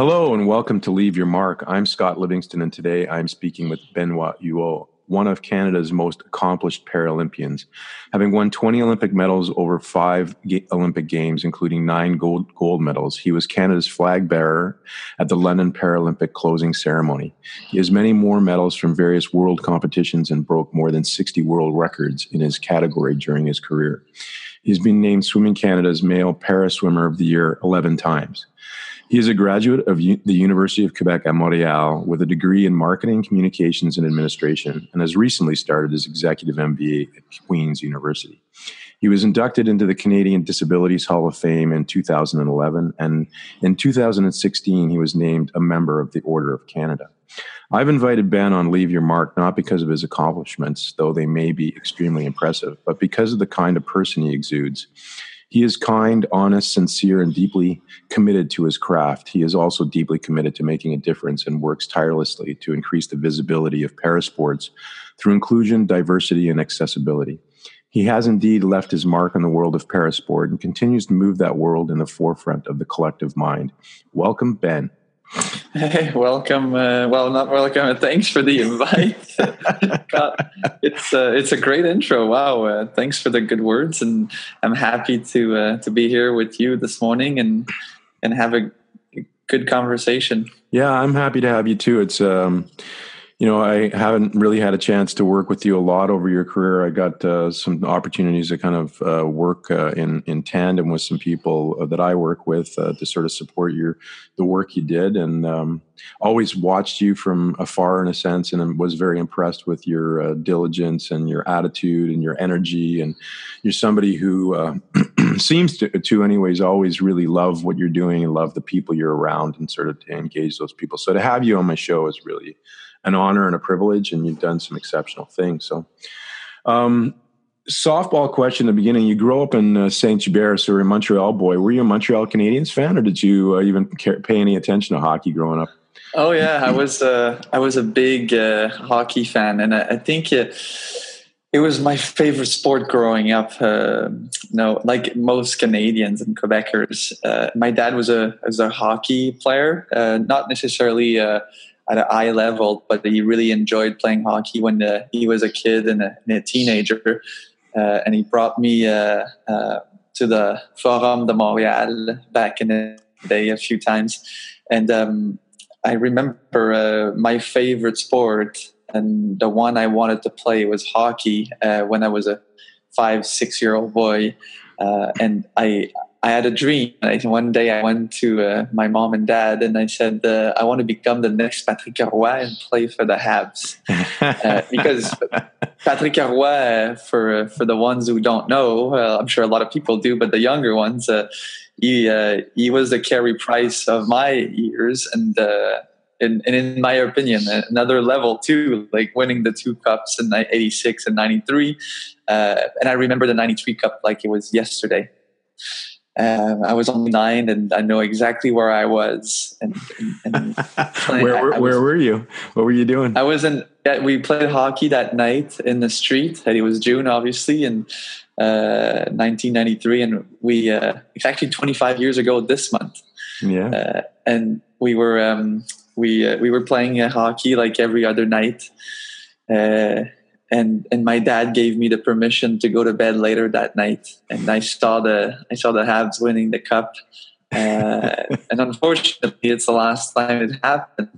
Hello and welcome to Leave Your Mark. I'm Scott Livingston, and today I'm speaking with Benoit Huot, one of Canada's most accomplished Paralympians. Having won 20 Olympic medals over five Olympic Games, including nine gold, gold medals, he was Canada's flag bearer at the London Paralympic closing ceremony. He has many more medals from various world competitions and broke more than 60 world records in his category during his career. He's been named Swimming Canada's Male Para Swimmer of the Year 11 times. He is a graduate of U- the University of Quebec at Montreal with a degree in marketing, communications, and administration, and has recently started his executive MBA at Queen's University. He was inducted into the Canadian Disabilities Hall of Fame in 2011, and in 2016, he was named a member of the Order of Canada. I've invited Ben on Leave Your Mark not because of his accomplishments, though they may be extremely impressive, but because of the kind of person he exudes. He is kind, honest, sincere, and deeply committed to his craft. He is also deeply committed to making a difference and works tirelessly to increase the visibility of parasports through inclusion, diversity, and accessibility. He has indeed left his mark on the world of parasport and continues to move that world in the forefront of the collective mind. Welcome, Ben. Hey, welcome. Uh, well, not welcome. Thanks for the invite. it's uh, it's a great intro. Wow, uh, thanks for the good words, and I'm happy to uh, to be here with you this morning and and have a good conversation. Yeah, I'm happy to have you too. It's um, you know, I haven't really had a chance to work with you a lot over your career. I got uh, some opportunities to kind of uh, work uh, in in tandem with some people uh, that I work with uh, to sort of support your the work you did, and um, always watched you from afar in a sense, and was very impressed with your uh, diligence and your attitude and your energy, and you're somebody who seems to, to anyways always really love what you're doing and love the people you're around and sort of engage those people. So to have you on my show is really an honor and a privilege, and you've done some exceptional things. So, um, softball question at the beginning. You grew up in uh, Saint Hubert, so you're a Montreal boy. Were you a Montreal Canadiens fan, or did you uh, even care, pay any attention to hockey growing up? Oh yeah, I was. Uh, I was a big uh, hockey fan, and I, I think it, was my favorite sport growing up. Uh, no, like most Canadians and Quebecers, uh, my dad was a was a hockey player, not necessarily at a high level, but he really enjoyed playing hockey when uh, he was a kid and a, and a teenager. Uh, and he brought me uh, uh to the Forum de Montréal back in the day a few times. And um, I remember uh, my favorite sport and the one I wanted to play was hockey when I was a five, six year old boy. and I, I had a dream. One day I went to uh, my mom and dad and I said, uh, I want to become the next Patrick Roy and play for the Habs. uh, because Patrick Roy, uh, for, uh, for the ones who don't know, I'm sure a lot of people do, but the younger ones, uh, he, he was the Carey Price of my years. And, and, and in my opinion, another level too, like winning the two cups in 86 and 93. and I remember the 93 cup like it was yesterday. Um, I was only nine, and I know exactly where I was. And, and, and where, where, was, where, were you? What were you doing? I was in. We played hockey that night in the street. And it was June, obviously, in uh, 1993, and we uh, it's actually 25 years ago this month. Yeah, uh, and we were um, we uh, we were playing uh, hockey like every other night uh, and and my dad gave me the permission to go to bed later that night. And i saw the i saw the habs winning the cup. Uh, and unfortunately it's the last time it happened.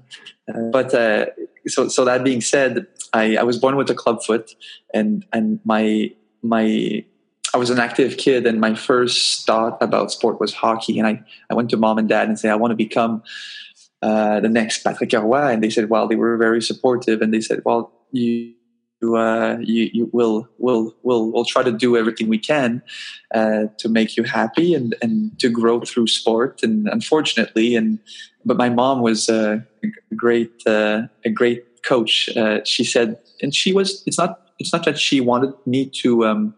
Uh, but uh, so so that being said I, I was born with a club foot and and my my I was an active kid and my first thought about sport was hockey. And I, I went to mom and dad and said I want to become uh, the next Patrick Roy and they said well they were very supportive. And they said well you uh, you, you will will will will try to do everything we can uh, to make you happy and and to grow through sport. And unfortunately, and but my mom was a great uh, a great coach. Uh, she said, and she was. It's not. It's not that she wanted me to um,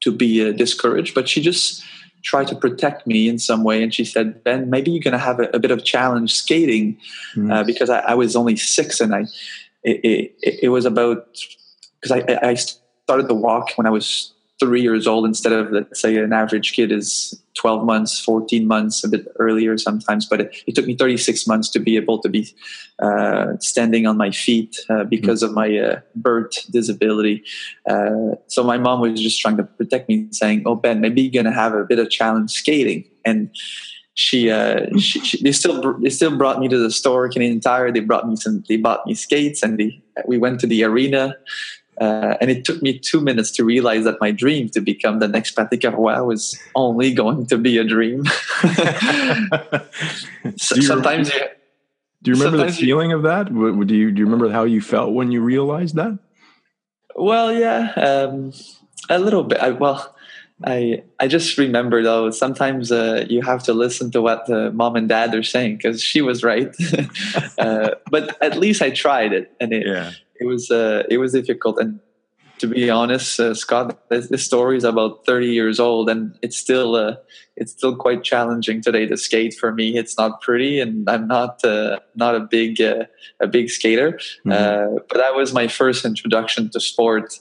to be uh, discouraged, but she just tried to protect me in some way. And she said, Ben, maybe you're going to have a, a, bit of challenge skating mm. because I, I was only six and I it, it, it was about because I, I started the walk when I was three years old instead of let's say an average kid is 12 months 14 months a bit earlier sometimes but it, it took me 36 months to be able to be uh, standing on my feet uh, because mm-hmm. of my uh, birth disability uh, so my mom was just trying to protect me saying oh ben maybe you're gonna have a bit of challenge skating and she, uh, she, she, they still they still brought me to the store Canadian Tire. They brought me some. They bought me skates, and they, we went to the arena. Uh, and it took me two minutes to realize that my dream to become the next Patrick Roy was only going to be a dream. so, do sometimes do you remember the feeling you, of that? Do you do you remember how you felt when you realized that? Well, yeah, um, a little bit. I, well, I I just remember though sometimes uh, you have to listen to what the mom and dad are saying because she was right, uh, but at least I tried it and it yeah it was uh, it was difficult. And to be honest, uh, Scott, this, this, story is about 30 years old, and it's still uh, it's still quite challenging today to skate for me. It's not pretty, and I'm not uh, not a big uh, a big skater. Mm-hmm. Uh, but that was my first introduction to sport.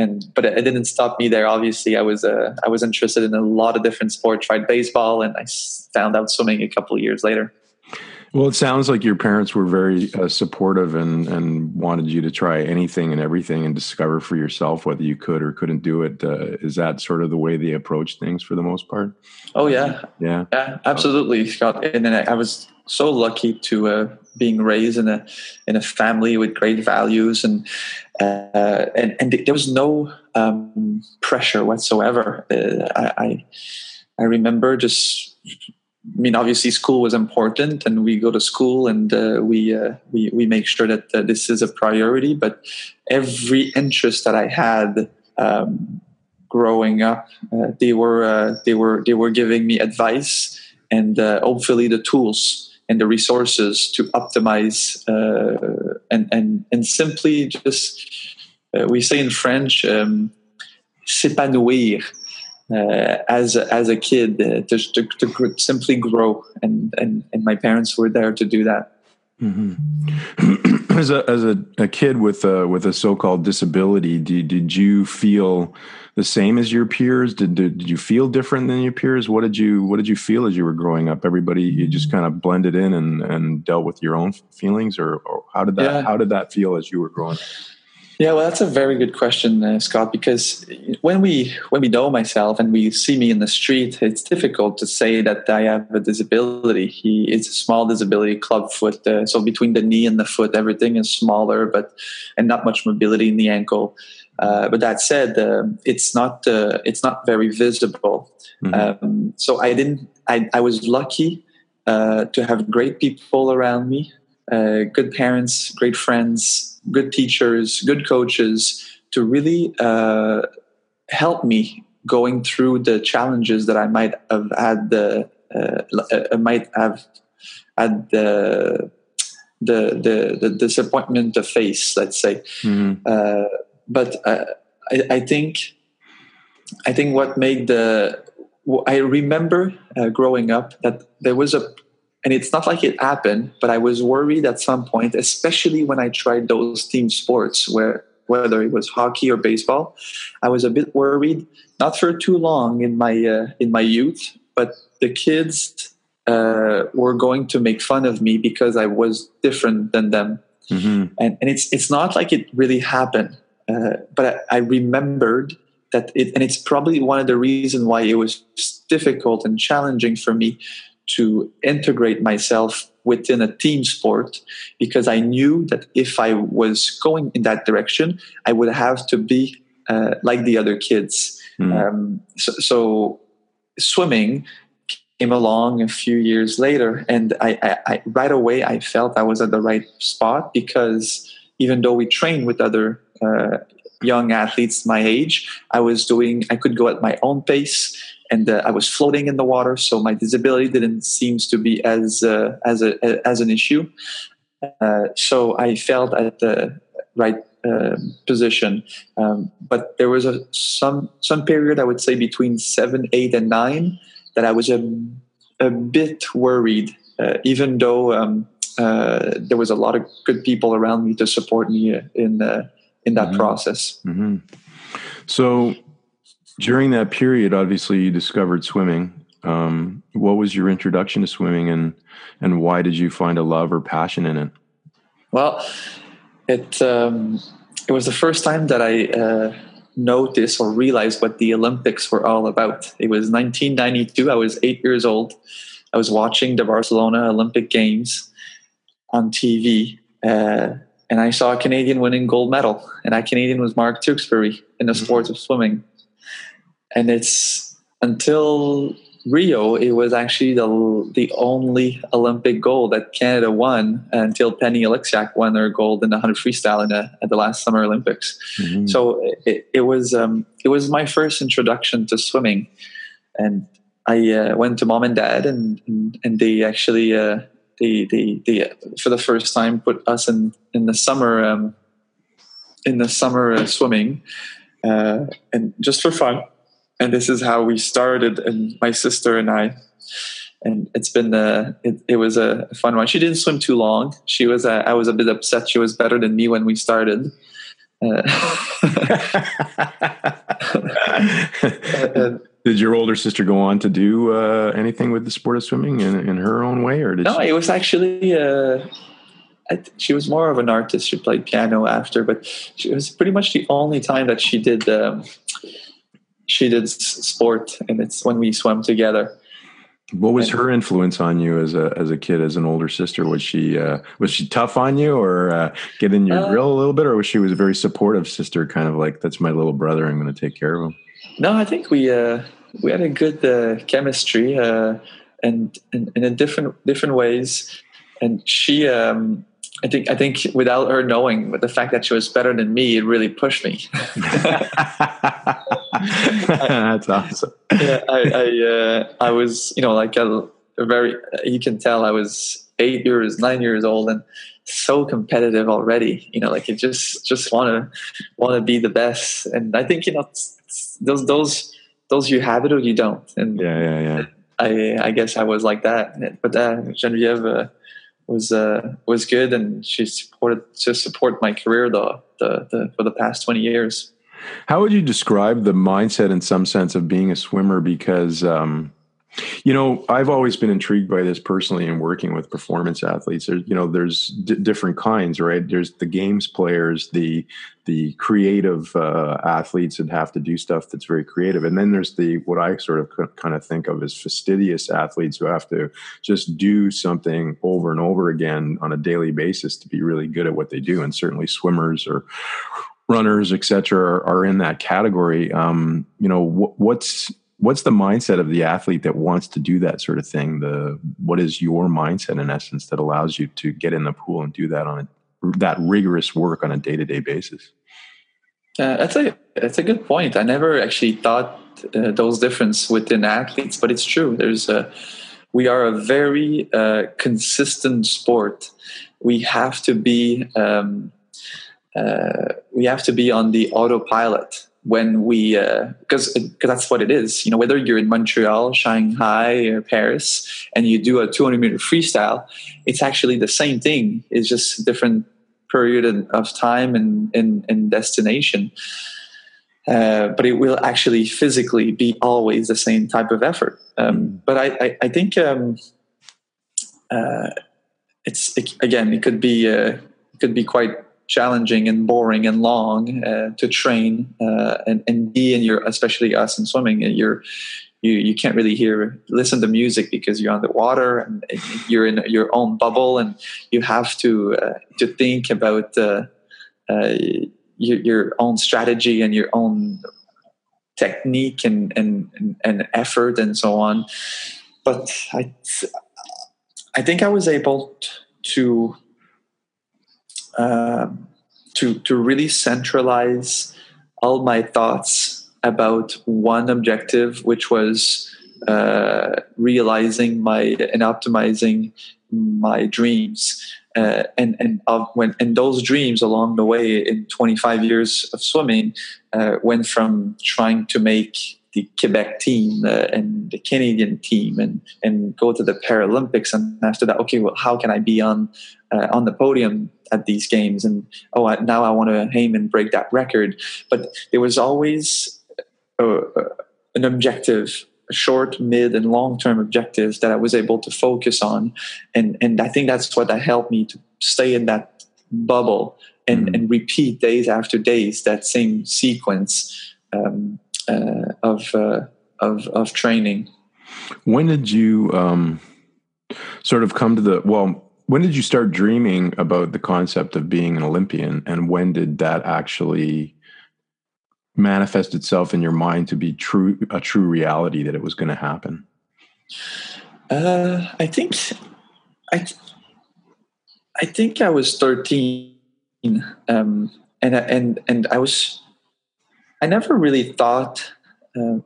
And but it didn't stop me there. Obviously, I was uh, I was interested in a lot of different sports. Tried baseball, and I found out swimming a couple of years later. Well, it sounds like your parents were very uh, supportive and and wanted you to try anything and everything and discover for yourself whether you could or couldn't do it. Uh, is that sort of the way they approach things for the most part? Oh yeah, yeah, yeah, absolutely, Scott. And then I was so lucky to uh, being raised in a in a family with great values and uh, and and there was no um, pressure whatsoever. Uh, I, I remember just I mean, obviously, school was important, and we go to school and uh, we, uh, we we make sure that uh, this is a priority. But every interest that I had um, growing up, they were they were they were giving me advice and hopefully the tools and the resources to optimize and and and simply just we say in French, um, s'épanouir uh, as a, as a kid uh, to, to, to, simply grow and, and and my parents were there to do that mm-hmm. as a as a, a, kid with a with a so-called disability did, did you feel the same as your peers did, did, did you feel different than your peers what did you what did you feel as you were growing up everybody you just kind of blended in and and dealt with your own feelings or, or how did that yeah. how did that feel as you were growing up yeah, well, that's a very good question, uh, Scott. Because when we when we know myself and we see me in the street, it's difficult to say that I have a disability. He, it's a small disability, club foot. Uh, so between the knee and the foot, everything is smaller, but and not much mobility in the ankle. Uh, but that said, uh, it's not uh, it's not very visible. Mm-hmm. Um, so I didn't. I, I was lucky uh, to have great people around me, good parents, great friends good teachers, good coaches to really uh, help me going through the challenges that I might have had the uh, uh might have had the the the, the disappointment to face. Let's say, mm-hmm. But uh, I, I, think I think what made the I remember uh, growing up that there was a and it's not like it happened but i was worried at some point especially when i tried those team sports where whether it was hockey or baseball i was a bit worried not for too long in my uh, in my youth but the kids uh, were going to make fun of me because i was different than them mm-hmm. and, and it's it's not like it really happened uh, but I, I remembered that it and it's probably one of the reasons why it was difficult and challenging for me to integrate myself within a team sport because I knew that if I was going in that direction, I would have to be uh, like the other kids. Mm. Um, so, so, swimming came along a few years later, and I, I, I, right away I felt I was at the right spot because even though we trained with other uh, young athletes my age, I was doing I could go at my own pace and uh, I was floating in the water, so my disability didn't seem to be as uh, as a as an issue. Uh, so I felt at the right um, position, um, but there was a some some period I would say between seven, eight, and nine that I was a a bit worried, uh, even though um, uh, there was a lot of good people around me to support me in in that mm-hmm. process. Mm-hmm. So During that period, obviously, you discovered swimming. Um, what was your introduction to swimming, and and why did you find a love or passion in it? Well, it um, it was the first time that I uh, noticed or realized what the Olympics were all about. It was 1992. I was eight years old. I was watching the Barcelona Olympic Games on TV, uh, and I saw a Canadian winning gold medal, and that Canadian was Mark Tewksbury in the mm-hmm. sport of swimming. And it's until Rio, it was actually the the only Olympic gold that Canada won until Penny Oleksiak won her gold in the 100 freestyle in the, at the last Summer Olympics. Mm-hmm. So it, it was um, it was my first introduction to swimming, and I uh, went to mom and dad, and and, and they actually uh, they, they they for the first time put us in in the summer um, in the summer uh, swimming, uh, and just for fun. And this is how we started and my sister and i. And it's been uh, it, it, was a fun one. She didn't swim too long. She was uh, i was a bit upset. She was better than me when we started. Uh, did your older sister go on to do uh, anything with the sport of swimming in, in her own way or did no she? it was actually uh, she was more of an artist she played piano after but she was pretty much the only time that she did um, she did sport, and it's when we swam together. What was her influence on you as a as a kid, as an older sister? Was she uh, was she tough on you, or uh, get in your uh, grill a little bit, or was she was a very supportive sister, kind of like that's my little brother, I'm going to take care of him? No, I think we uh, we had a good uh, chemistry, uh, and, and, and in different different ways. And she um, I think I think without her knowing, but the fact that she was better than me, it really pushed me. That's awesome. Yeah, I I, uh, I was you know like a, a, very you can tell I was eight years nine years old and so competitive already. You know, like you just just want to want to be the best, and I think you know those those those you have it or you don't. And yeah, yeah, yeah. I I guess I was like that, but uh, Genevieve. Uh, was uh, was good, and she supported to support my career the, the, the for the past twenty years. How would you describe the mindset, in some sense, of being a swimmer? Because um, you know, I've always been intrigued by this personally in working with performance athletes. There, you know, there's d- different kinds, right? There's the games players, the the creative uh, athletes that have to do stuff that's very creative, and then there's the what I sort of c- kind of think of as fastidious athletes who have to just do something over and over again on a daily basis to be really good at what they do. And certainly, swimmers or runners, etc., are, are, in that category. Um, you know, wh- what's what's the mindset of the athlete that wants to do that sort of thing? The what is your mindset in essence that allows you to get in the pool and do that on a, that rigorous work on a day-to-day basis? Uh, that's a that's a good point. I never actually thought uh, those difference within athletes but it's true. There's a we are a very uh, consistent sport. We have to be um, uh, we have to be on the autopilot when we because uh, because that's what it is. You know whether you're in montreal shanghai or paris and you do a 200 meter freestyle it's actually the same thing. It's just different period of time and and, and destination. Uh, but it will actually physically be always the same type of effort. Um, mm-hmm. but I, I, I think um, uh, it's it, again it could be uh, it could be quite challenging and boring and long uh, to train uh, and, and be in your especially us in swimming and you're you you can't really hear listen to music because you're on the water and, you're in your own bubble and you have to uh, to think about uh, uh, your, your own strategy and your own technique and, and and effort and so on. But i i think i was able to um, to to really centralize all my thoughts about one objective, which was uh, realizing my and optimizing my dreams. Uh, and and of when and those dreams along the way in 25 years of swimming uh, went from trying to make the Quebec team uh, and the Canadian team and and go to the Paralympics and after that okay well how can I be on uh, on the podium at these games and oh I, now I want to aim and break that record but there was always uh, an objective a short, mid, and long term objectives that I was able to focus on. And, and I think that's what that helped me to stay in that bubble and, mm-hmm. and repeat days after days that same sequence um, uh, of, uh, of, of training. When did you um, sort of come to the, well, when did you start dreaming about the concept of being an Olympian and when did that actually manifest itself in your mind to be true a true reality that it was going to happen? Uh, I think I I think I was thirteen, um, and and and I was I never really thought, uh,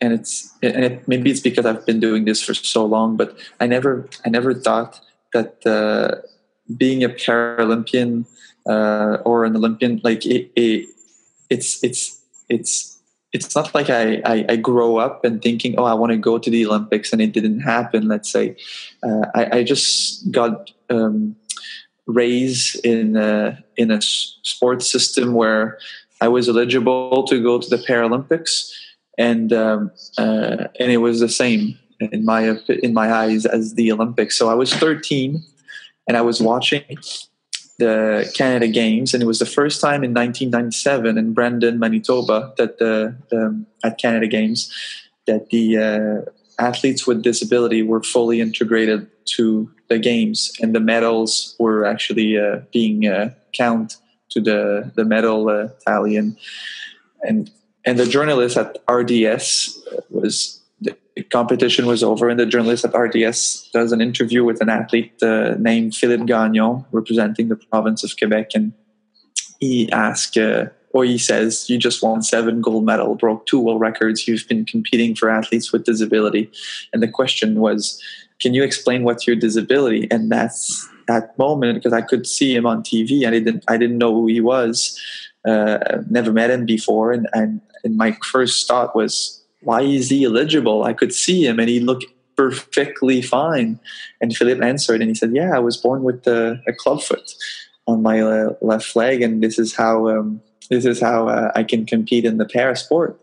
and it's and it, maybe it's because I've been doing this for so long, but I never I never thought that uh, being a Paralympian uh, or an Olympian like it, it it's it's it's it's not like I, I, I grow up and thinking, oh, I want to go to the Olympics, and it didn't happen. Let's say, uh, I, I just got um, raised in a, in a sports system where I was eligible to go to the Paralympics, and um, uh, and it was the same in my in my eyes as the Olympics. So I was 13, and I was watching the Canada Games, and it was the first time in 1997 in Brandon, Manitoba, that the, at Canada Games that the uh, athletes with disability were fully integrated to the games, and the medals were actually uh, being uh, count to the the medal uh, tally, and and and the journalist at RDS was the competition was over and the journalist at RDS does an interview with an athlete uh, named Philippe Gagnon, representing the province of Quebec. And he asks, uh, or he says, You just won seven gold medal, broke two world records. You've been competing for athletes with disability. And the question was, Can you explain what's your disability? And that's that moment because I could see him on TV. I didn't, I didn't know who he was. Uh, never met him before. And, and, and my first thought was, why is he eligible? I could see him and he looked perfectly fine. And Philippe answered and he said, Yeah, I was born with a, a club foot on my uh, left leg, and this is how um, this is how uh, I can compete in the para sport.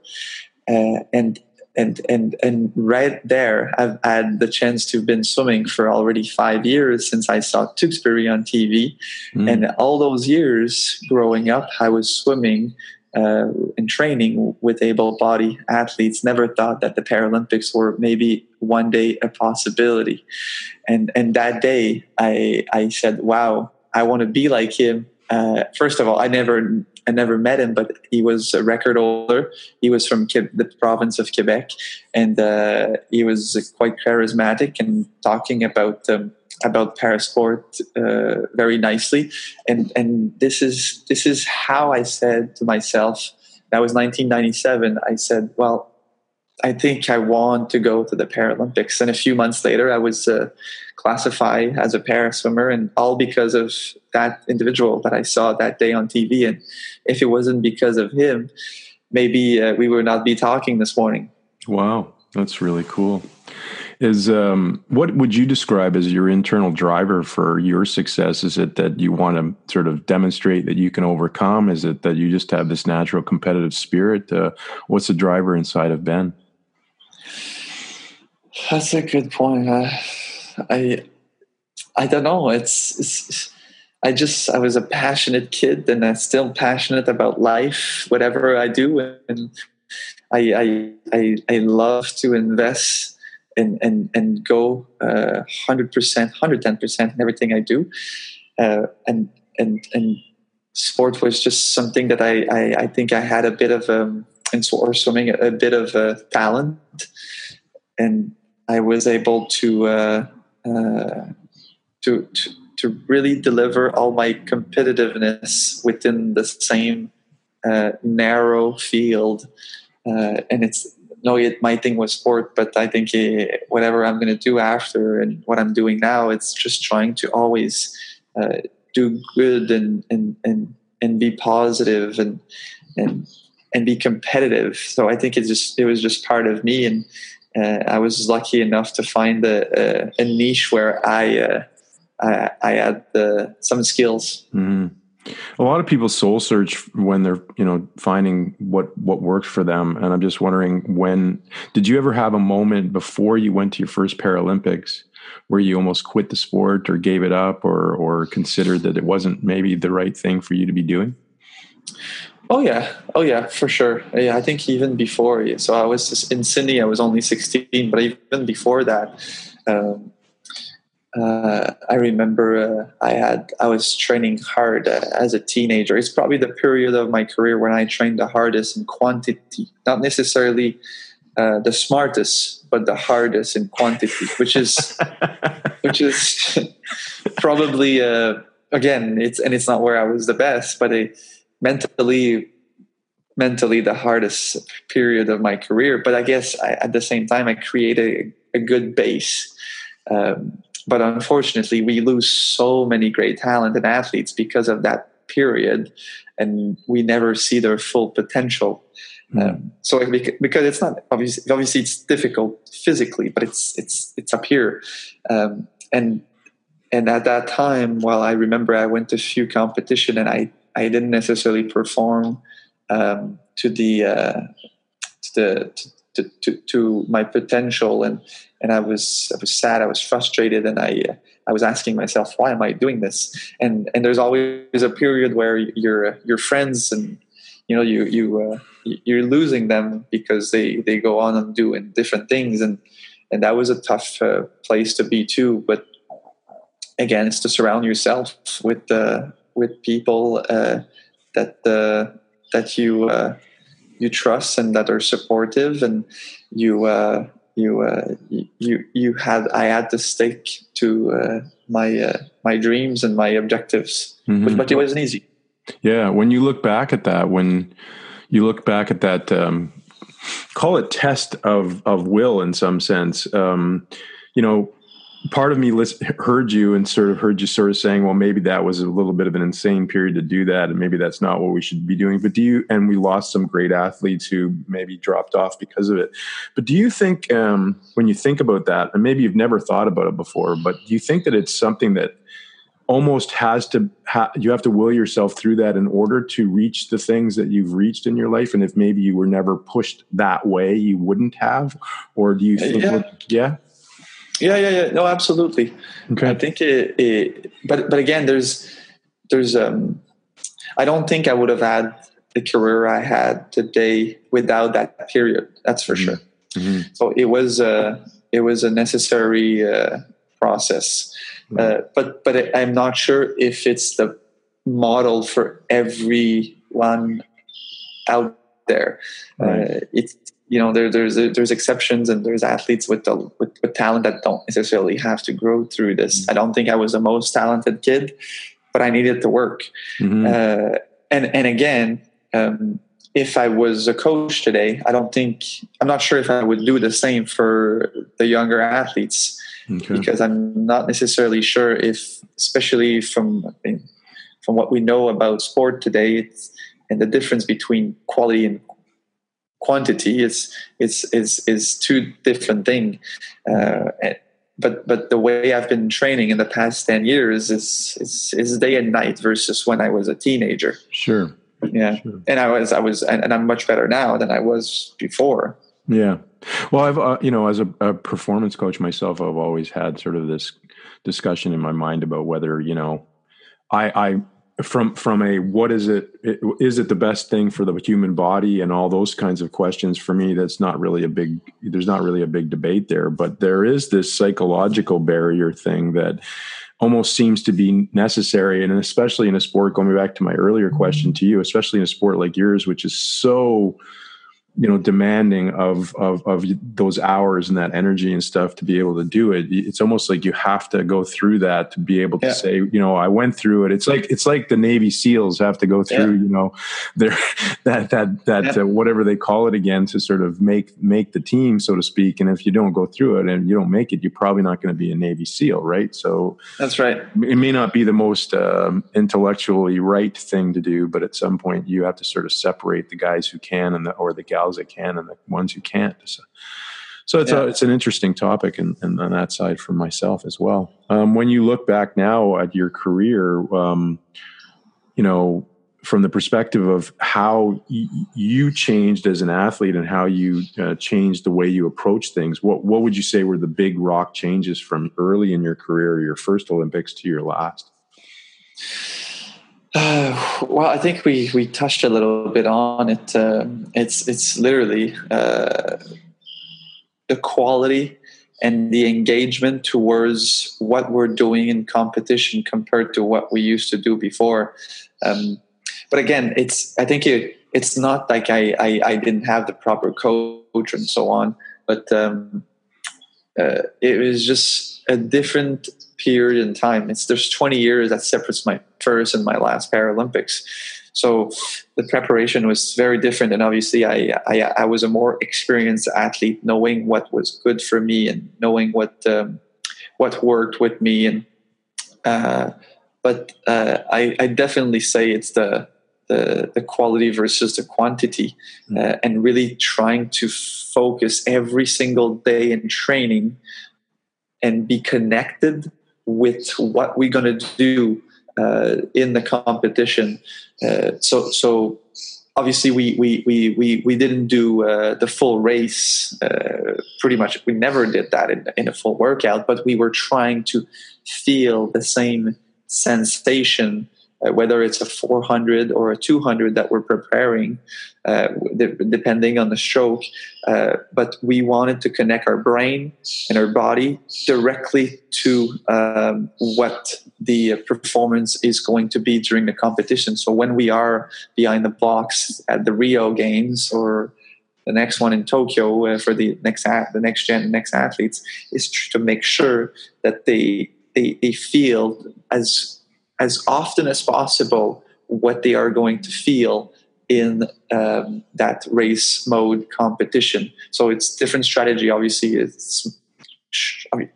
Uh, and and and and right there, I've had the chance to have been swimming for already five years since I saw Tewksbury on TV, mm. and all those years growing up, I was swimming uh, in training with able body athletes never thought that the Paralympics were maybe one day a possibility. And, and that day I, I said, wow, I want to be like him. Uh, first of all, I never, I never met him, but he was a record holder. He was from Ke- the province of Quebec, and uh, he was quite charismatic and talking about um, about parasport uh, very nicely, and and this is this is how I said to myself. That was 1997. I said, well, I think I want to go to the Paralympics. And a few months later, I was uh, classified as a para swimmer, and all because of that individual that I saw that day on TV. And if it wasn't because of him, maybe uh, we would not be talking this morning. Wow, that's really cool is um, what would you describe as your internal driver for your success? Is it that you want to sort of demonstrate that you can overcome? Is it that you just have this natural competitive spirit? Uh, what's the driver inside of Ben? That's a good point. Uh, I I don't know. It's, it's I just I was a passionate kid, and I'm still passionate about life, whatever I do, and I I I, I love to invest and and and go uh, hundred percent, hundred ten percent in everything I do, uh, and and and sport was just something that I I, I think I had a bit of um in or swimming a, bit of a talent, and I was able to uh, uh, to to to really deliver all my competitiveness within the same uh, narrow field, uh, and it's no, it, my thing was sport, but I think uh, whatever I'm going to do after and what I'm doing now, it's just trying to always uh, do good and, and, and, and be positive and, and, and be competitive. So I think it just, it was just part of me. And uh, I was lucky enough to find a, a, a niche where I, uh, I, I, had some skills. Mm-hmm. A lot of people soul search when they're, you know, finding what what works for them. And I'm just wondering when did you ever have a moment before you went to your first Paralympics where you almost quit the sport or gave it up or or considered that it wasn't maybe the right thing for you to be doing? Oh yeah, oh yeah, for sure. Yeah, I think even before. So I was just, in Sydney. I was only sixteen, but even before that, um, uh, I remember uh, I had I was training hard uh, as a teenager. It's probably the period of my career when I trained the hardest in quantity, not necessarily uh, the smartest, but the hardest in quantity, which is which is probably uh, again it's and it's not where I was the best, but it, mentally mentally the hardest period of my career. But i guess I, at the same time i created a, a good base. Um, but unfortunately we lose so many great talented athletes because of that period and we never see their full potential. Mm. um, so because it's not obviously obviously it's difficult physically but it's it's it's up here. Um, and and at that time well i remember i went to a few competition and i I didn't necessarily perform um, to the uh, to the to, to, to, my potential, and and I was I was sad, I was frustrated, and I uh, I was asking myself, why am I doing this? And and there's always a period where your your friends and you know you you uh, you're losing them because they they go on and doing different things, and and that was a tough uh, place to be too, but again it's to surround yourself with the with people uh, that uh, that you uh, you trust and that are supportive, and you uh, you uh, you you had I had to stick to uh, my my dreams and my objectives, mm-hmm. but, it wasn't easy. Yeah, when you look back at that, when you look back at that, um, call it test of of will in some sense. Um, you know, part of me list, heard you and sort of heard you sort of saying, well, maybe that was a little bit of an insane period to do that, and maybe that's not what we should be doing. But do you? And we lost some great athletes who maybe dropped off because of it. But do you think um, when you think about that, and maybe you've never thought about it before, but do you think that it's something that almost has to ha- you have to will yourself through that in order to reach the things that you've reached in your life and if maybe you were never pushed that way you wouldn't have or do you think yeah, yeah? Yeah, yeah, yeah. No, absolutely. Okay. I think it, it, but but again, there's there's um, I don't think I would have had the career I had today without that period. That's for mm-hmm. sure. Mm-hmm. So it was a it was a necessary uh, process, mm-hmm. uh, but but I'm not sure if it's the model for everyone out there. Right. Uh, it's you know there, there's there's exceptions and there's athletes with the with, with, talent that don't necessarily have to grow through this. Mm-hmm. I don't think I was the most talented kid, but I needed to work. Mm-hmm. Uh, and and again, um, if I was a coach today, I don't think I'm not sure if I would do the same for the younger athletes okay. because I'm not necessarily sure if, especially from from what we know about sport today, and the difference between quality and quantity is is is is two different thing. Uh, but but the way I've been training in the past ten years is is is day and night versus when I was a teenager. Sure. Yeah, sure. and I was I was and, and, I'm much better now than I was before. Yeah. Well, I've uh, you know as a, a performance coach myself, I've always had sort of this discussion in my mind about whether you know I I from from a what is it is it the best thing for the human body and all those kinds of questions for me that's not really a big there's not really a big debate there. But there is this psychological barrier thing that almost seems to be necessary. And especially in a sport going back to my earlier question to you especially in a sport like yours which is so you know demanding of of of those hours and that energy and stuff to be able to do it it's almost like you have to go through that to be able to yeah. say you know i went through it it's like it's like the navy seals have to go through yeah. you know their that that that yeah. uh, whatever they call it again to sort of make make the team so to speak and if you don't go through it and you don't make it you're probably not going to be a navy seal right so that's right it may not be the most um, intellectually right thing to do but at some point you have to sort of separate the guys who can and the, or the gals that can and the ones who can't. So, so it's yeah. a, it's an interesting topic, and, and on that side for myself as well. Um, when you look back now at your career, um, you know, from the perspective of how y- you changed as an athlete and how you uh, changed the way you approach things, what what would you say were the big rock changes from early in your career, your first Olympics to your last? Well, I think we we touched a little bit on it. Um, it's it's literally uh, the quality and the engagement towards what we're doing in competition compared to what we used to do before. Um, but again, it's I think it, it's not like I, I, I didn't have the proper coach and so on, but um, uh, it was just a different period in time. It's there's 20 years that separates my first and my last Paralympics. So the preparation was very different, and obviously, I, I, I was a more experienced athlete, knowing what was good for me and knowing what um, what worked with me. And uh, but uh, I, I definitely say it's the the, the quality versus the quantity, mm. uh, and really trying to focus every single day in training and be connected with what we're going to do uh, in the competition. Uh, so, so obviously we we we we, we didn't do uh, the full race. Uh, pretty much, we never did that in, in a full workout. But we were trying to feel the same sensation uh, whether it's a 400 or a 200 that we're preparing, uh, depending on the stroke. Uh, but we wanted to connect our brain and our body directly to um, what the performance is going to be during the competition. So when we are behind the blocks at the Rio Games or the next one in Tokyo uh, for the next the next gen next athletes is to make sure that they they, they feel as as often as possible what they are going to feel in um, that race mode competition. So it's different strategy. Obviously, it's I mean,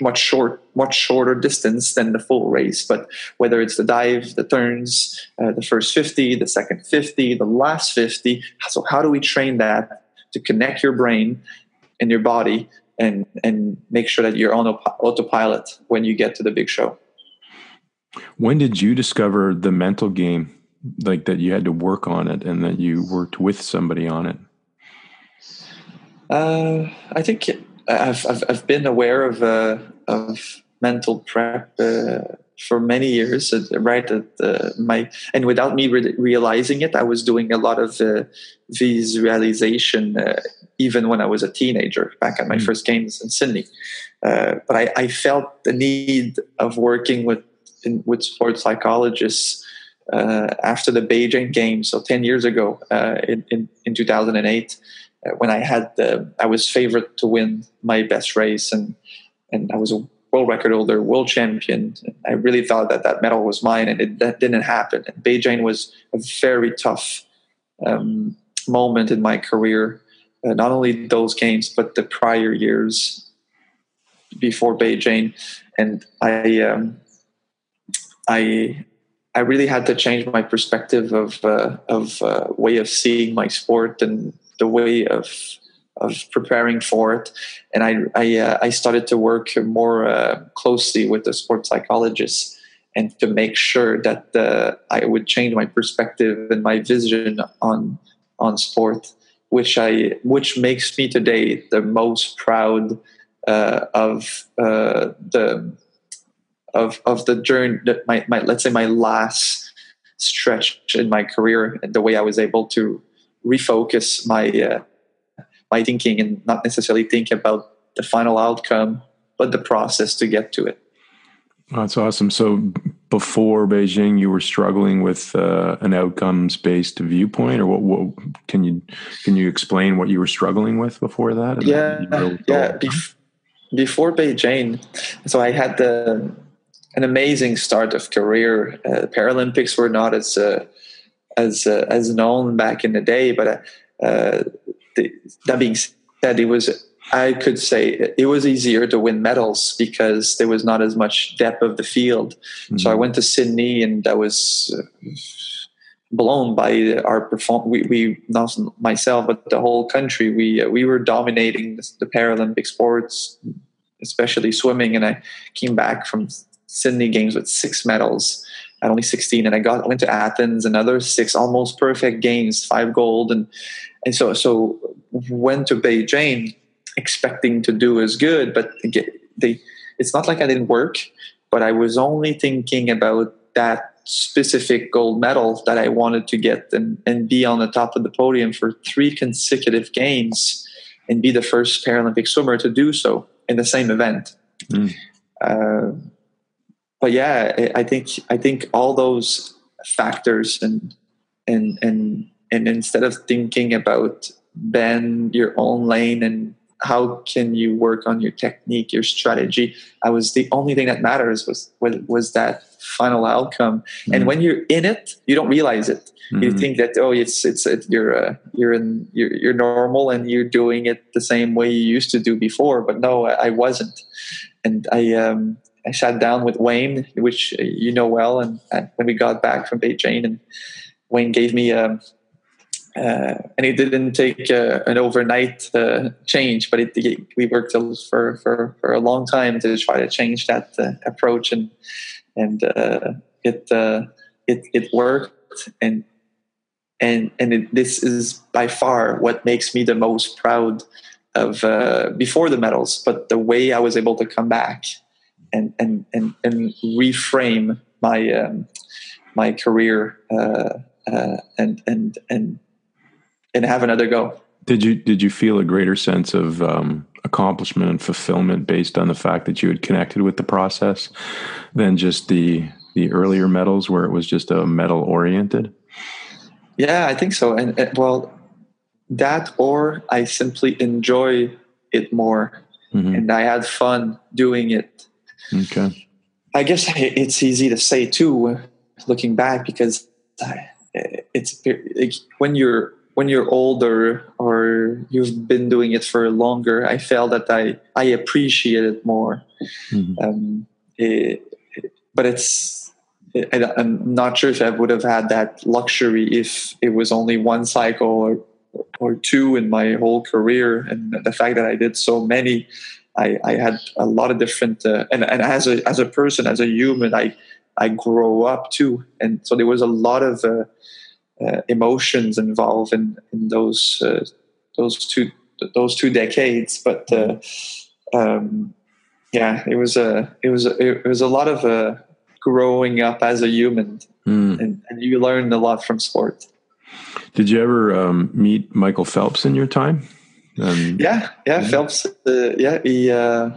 much short, much shorter distance than the full race. But whether it's the dive, the turns, uh, the first fifty, the second fifty, the last fifty. So how do we train that to connect your brain and your body and and make sure that you're on autopilot when you get to the big show? When did you discover the mental game, like that you had to work on it and that you worked with somebody on it? Uh, I think I've, I've, I've been aware of uh, of mental prep uh, for many years. Right at uh, my and without me re- realizing it, I was doing a lot of uh, visualization uh, even when I was a teenager, back at my mm. first games in Sydney. but I, I felt the need of working with in, with sports psychologists uh, after the Beijing Games, so 10 years ago uh, in, in, in, 2008, uh, when I had the, I was favored to win my best race and, and I was a world record holder, world champion. I really thought that that medal was mine and it, that didn't happen. And Beijing was a very tough um, moment in my career. Uh, not only those games, but the prior years before Beijing. And I, um, I I really had to change my perspective of uh, of uh, way of seeing my sport and the way of of preparing for it. And I I, uh, I started to work more uh, closely with the sports psychologists and to make sure that uh, I would change my perspective and my vision on on sport, which I which makes me today the most proud uh, of the of of the journey that my, my let's say my last stretch in my career and the way I was able to refocus my uh, my thinking and not necessarily think about the final outcome but the process to get to it. That's awesome. So before beijing you were struggling with uh, an outcomes based viewpoint or what, what, can you can you explain what you were struggling with before that? Yeah yeah Bef- before beijing so i had the an amazing start of career. Uh, Paralympics were not as uh, as uh, as known back in the day, but uh, uh, the, that being said, it was I could say it was easier to win medals because there was not as much depth of the field. Mm-hmm. So I mm-hmm. went to Sydney, and I was uh, blown by our perform. We, we, not myself, but the whole country. We we were dominating the Paralympic sports, especially swimming. And I came back from Sydney Games with six medals at only 16 and I got I went to Athens another six almost perfect games five gold and and so so went to Beijing expecting to do as good but they it's not like I didn't work but I was only thinking about that specific gold medal that I wanted to get and, and be on the top of the podium for three consecutive games and be the first Paralympic swimmer to do so in the same event. Mm. Uh, but yeah, I think I think all those factors and and and and instead of thinking about bend your own lane and how can you work on your technique, your strategy, I was the only thing that matters was was, was that final outcome. Mm-hmm. And when you're in it, you don't realize it. Mm-hmm. You think that oh, it's it's it, you're uh, you're in you're, you're normal and you're doing it the same way you used to do before. But no, I, I wasn't, and I um, I sat down with Wayne, which you know well, and, and when we got back from Beijing, and Wayne gave me. Um, uh, and it didn't take uh, an overnight uh, change, but it, it, we worked for, for, for a long time to try to change that uh, approach, and and uh, it uh, it it worked, and and and it, this is by far what makes me the most proud of before the medals, but the way I was able to come back and and and, and reframe my um, my career uh, uh, and and and and have another go. Did you did you feel a greater sense of um, accomplishment and fulfillment based on the fact that you had connected with the process than just the the earlier medals where it was just a medal oriented? Yeah, I think so. And, and well, that or I simply enjoy it more, mm-hmm. and I had fun doing it Okay. I guess it's easy to say too, looking back, because it's when you're when you're older or you've been doing it for longer. I felt that I I appreciate it more. Mm-hmm. Um, it, but it's I'm not sure if I would have had that luxury if it was only one cycle or or two in my whole career, and the fact that I did so many I, I had a lot of different uh, and, and as a as a person as a human I I grow up too. And so there was a lot of uh, uh, emotions involved in in those uh, those two those two decades. But uh, um, yeah it was a it was a, it was a lot of uh, growing up as a human. Mm. and, and you learn a lot from sport. Did you ever um, meet Michael Phelps in your time um, yeah, yeah, yeah, Phelps. Uh, yeah, he uh,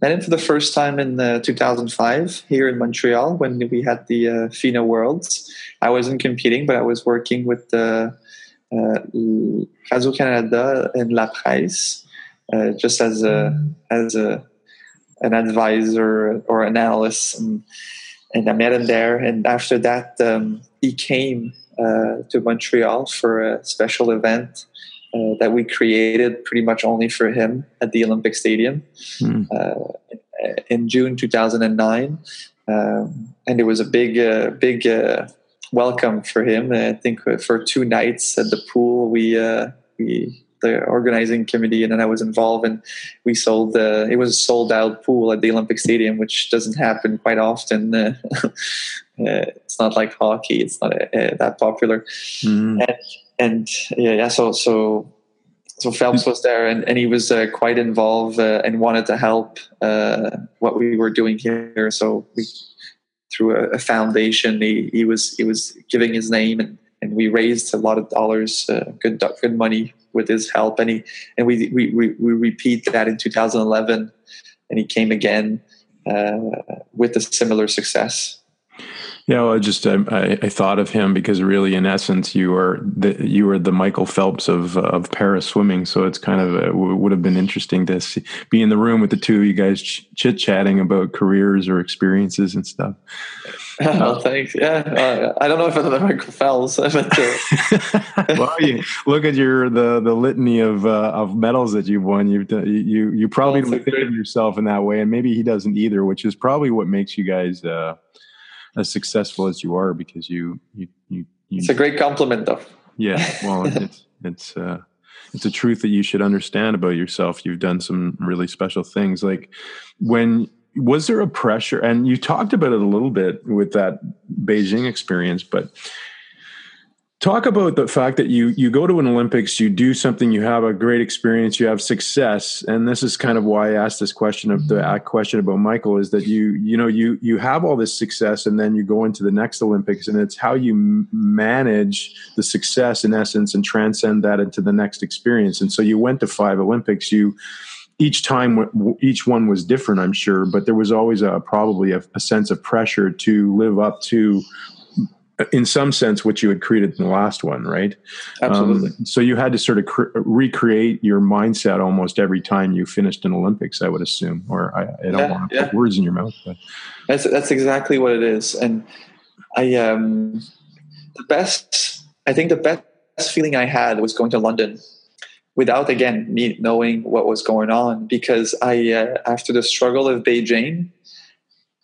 met him for the first time in uh, 2005 here in Montreal when we had the uh, FINA Worlds. I wasn't competing, but I was working with the uh, Radio Canada and La Presse uh, just as a as a an advisor or an analyst, and, and I met him there. And after that, um, he came uh, to Montreal for a special event uh, that we created pretty much only for him at the Olympic Stadium mm. uh, in June 2009. Um, and it was a big, uh, big uh, welcome for him. I think for two nights at the pool, we uh, we the organizing committee and then I was involved and we sold uh, it was a sold out pool at the Olympic Stadium which doesn't happen quite often uh, uh, it's not like hockey it's not that popular mm. and and yeah, yeah so so so Phelps was there and, and he was uh, quite involved uh, and wanted to help uh, what we were doing here. So we, through a, a, foundation, he, he was he was giving his name and, and we raised a lot of dollars, uh, good good money with his help. And he and we we we, we repeat that in 2011, and he came again uh, with a similar success. Yeah, well, I just I, I, thought of him because really, in essence, you are the you are the Michael Phelps of of Para swimming. So it's kind of it would have been interesting to see, be in the room with the two of you guys ch- chit chatting about careers or experiences and stuff. Oh, thanks. Yeah, uh, I don't know if I'm the Michael Phelps, but uh. well, you look at your the the litany of uh, of medals that you've won. You've done, you you probably don't think of yourself in that way, and maybe he doesn't either, which is probably what makes you guys uh, as successful as you are because you you you. you it's a great compliment, though. Yeah, well, it's it's uh, it's a truth that you should understand about yourself. You've done some really special things, like when was there a pressure? And you talked about it a little bit with that Beijing experience, but talk about the fact that you you go to an olympics you do something you have a great experience you have success and this is kind of why i asked this question of the mm-hmm. question about michael is that you you know you you have all this success and then you go into the next olympics and it's how you manage the success in essence and transcend that into the next experience and so you went to five olympics you each time each one was different i'm sure but there was always a probably a, a sense of pressure to live up to in some sense what you had created in the last one, right? Absolutely. Um, so you had to sort of cre- recreate your mindset almost every time you finished an Olympics, I would assume. Or I, I don't yeah, want to yeah. put words in your mouth, but that's that's exactly what it is. And I um, the best, I think the best feeling I had was going to London without again me knowing what was going on because I uh, after the struggle of Beijing.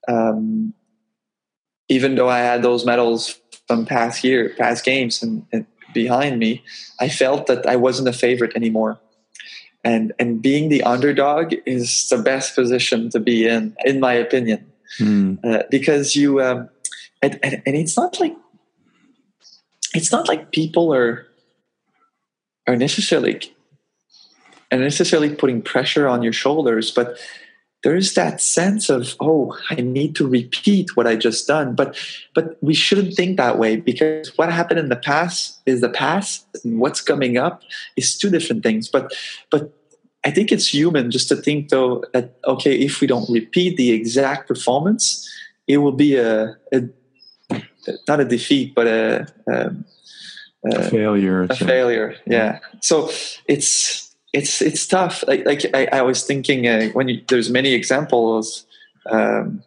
Um, even though I had those medals from past year, past games, and, and behind me, I felt that I wasn't a favorite anymore. And and being the underdog is the best position to be in, in my opinion, mm. uh, because you um, and, and, and it's not like it's not like people are are necessarily are necessarily putting pressure on your shoulders, but there is that sense of oh i need to repeat what i just done. But but we shouldn't think that way because what happened in the past is the past and what's coming up is two different things. But but i think it's human just to think though that okay if we don't repeat the exact performance it will be a, a not a defeat but a, a, a failure a failure. Yeah. So it's it's it's tough. Like, like I, I was thinking uh, when you, there's many examples. Um,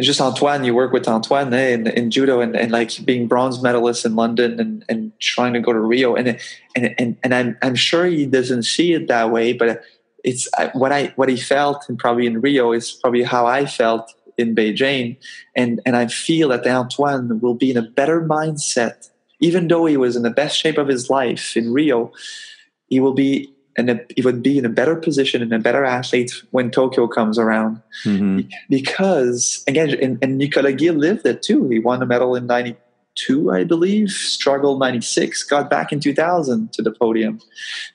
just Antoine, you work with Antoine eh, in, in judo and, and like being bronze medalist in London and, and trying to go to Rio and and and, and I'm I'm sure he doesn't see it that way, but it's what I what he felt and probably in Rio is probably how I felt in Beijing, and and I feel that Antoine will be in a better mindset, even though he was in the best shape of his life in Rio he will be in a, he would be in a better position and a better athlete when Tokyo comes around. Mm-hmm. Because again, and, and Nicolas Gill lived it too. He won a medal in '92, I believe. Struggled '96, got back in 2000 to the podium.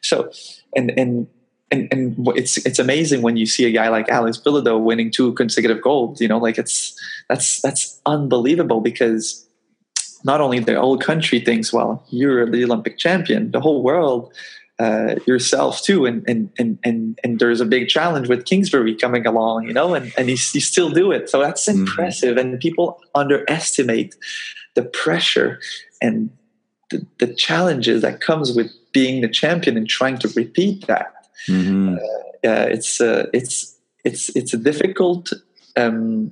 So, and and and and it's it's amazing when you see a guy like Alex Bilodeau winning two consecutive golds. You know, like it's that's that's unbelievable because not only the whole country thinks, well, you're the Olympic champion, the whole world uh, yourself too. And, and, and, and, and there's a big challenge with Kingsbury coming along, you know, and, and you, you still do it. So that's mm-hmm. impressive. Mm-hmm. And people underestimate the pressure and the, the, challenges that comes with being the champion and trying to repeat that. Mm-hmm. Uh, uh, it's, uh, it's, it's, it's a difficult um,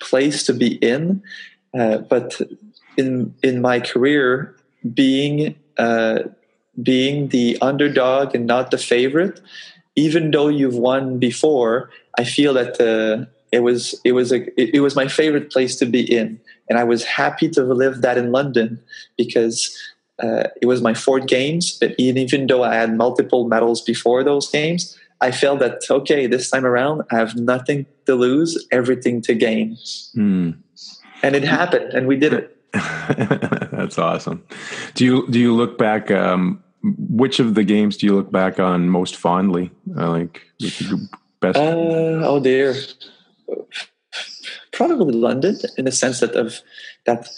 place to be in. Uh, but in, in my career, being uh, being the underdog and not the favorite, even though you've won before, I feel that uh, it was it was a it, it, was my favorite place to be in, and I was happy to live that in London because uh, it was my fourth games. But even though I had multiple medals before those games, I felt that okay, this time around I have nothing to lose, everything to gain, mm. and it happened, and we did it. That's awesome. Do you do you look back? Um, which of the games do you look back on most fondly? Uh, like best? Uh, oh dear, probably London in the sense that of that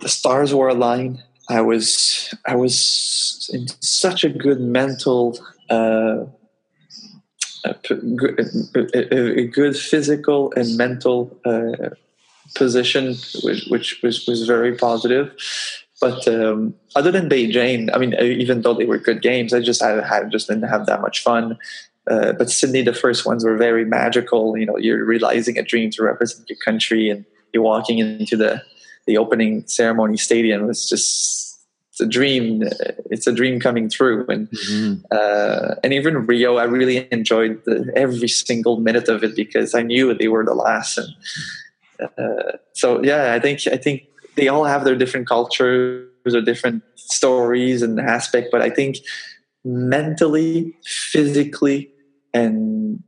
the stars were aligned. I was I was in such a good mental. Uh, a, good physical and mental uh, position, which, which was, was very positive. But um, other than Beijing, I mean, even though they were good games, I just I, just didn't have that much fun. Uh, but Sydney, the first ones were very magical. You know, you're realizing a dream to represent your country, and you're walking into the the opening ceremony stadium. It's just it's a dream. It's a dream coming true. And mm-hmm. uh, and even Rio, I really enjoyed the, every single minute of it because I knew they were the last. And so yeah, I think I think they all have their different cultures or different stories and aspect but i think mentally physically and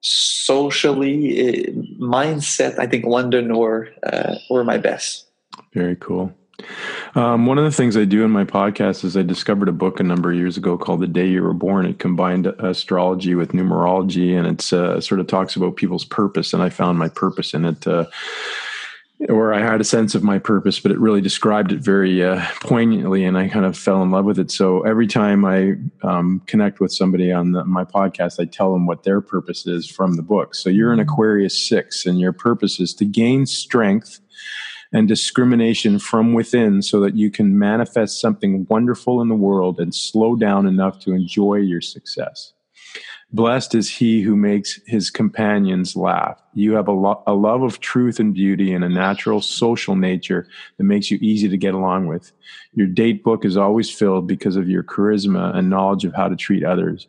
socially uh, mindset, I think London were uh, were my best. Very cool. Um, one of the things I do in my podcast is I discovered a book a number of years ago called The Day You Were Born. It combined astrology with numerology, and it uh, sort of talks about people's purpose. And I found my purpose in it. Uh, or I had a sense of my purpose, but it really described it very uh, poignantly, and I kind of fell in love with it. So every time I um, connect with somebody on the, my podcast, I tell them what their purpose is from the book. So you're an Aquarius six, and your purpose is to gain strength and discrimination from within so that you can manifest something wonderful in the world and slow down enough to enjoy your success. Blessed is he who makes his companions laugh. You have a, lo- a love of truth and beauty and a natural social nature that makes you easy to get along with. Your date book is always filled because of your charisma and knowledge of how to treat others.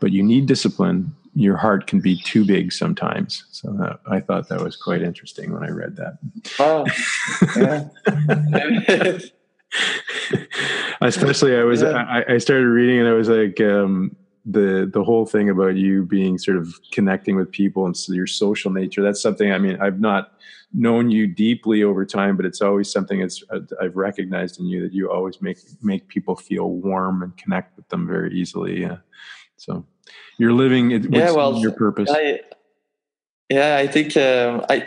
But you need discipline. Your heart can be too big sometimes. So that, I thought that was quite interesting when I read that. Oh, yeah. Especially, I was yeah. I, I, started reading and I was like, um, the the whole thing about you being sort of connecting with people and so your social nature that's something i mean i've not known you deeply over time but it's always something that's uh, i've recognized in you that you always make make people feel warm and connect with them very easily yeah so you're living it yeah well your purpose I, yeah i think um, i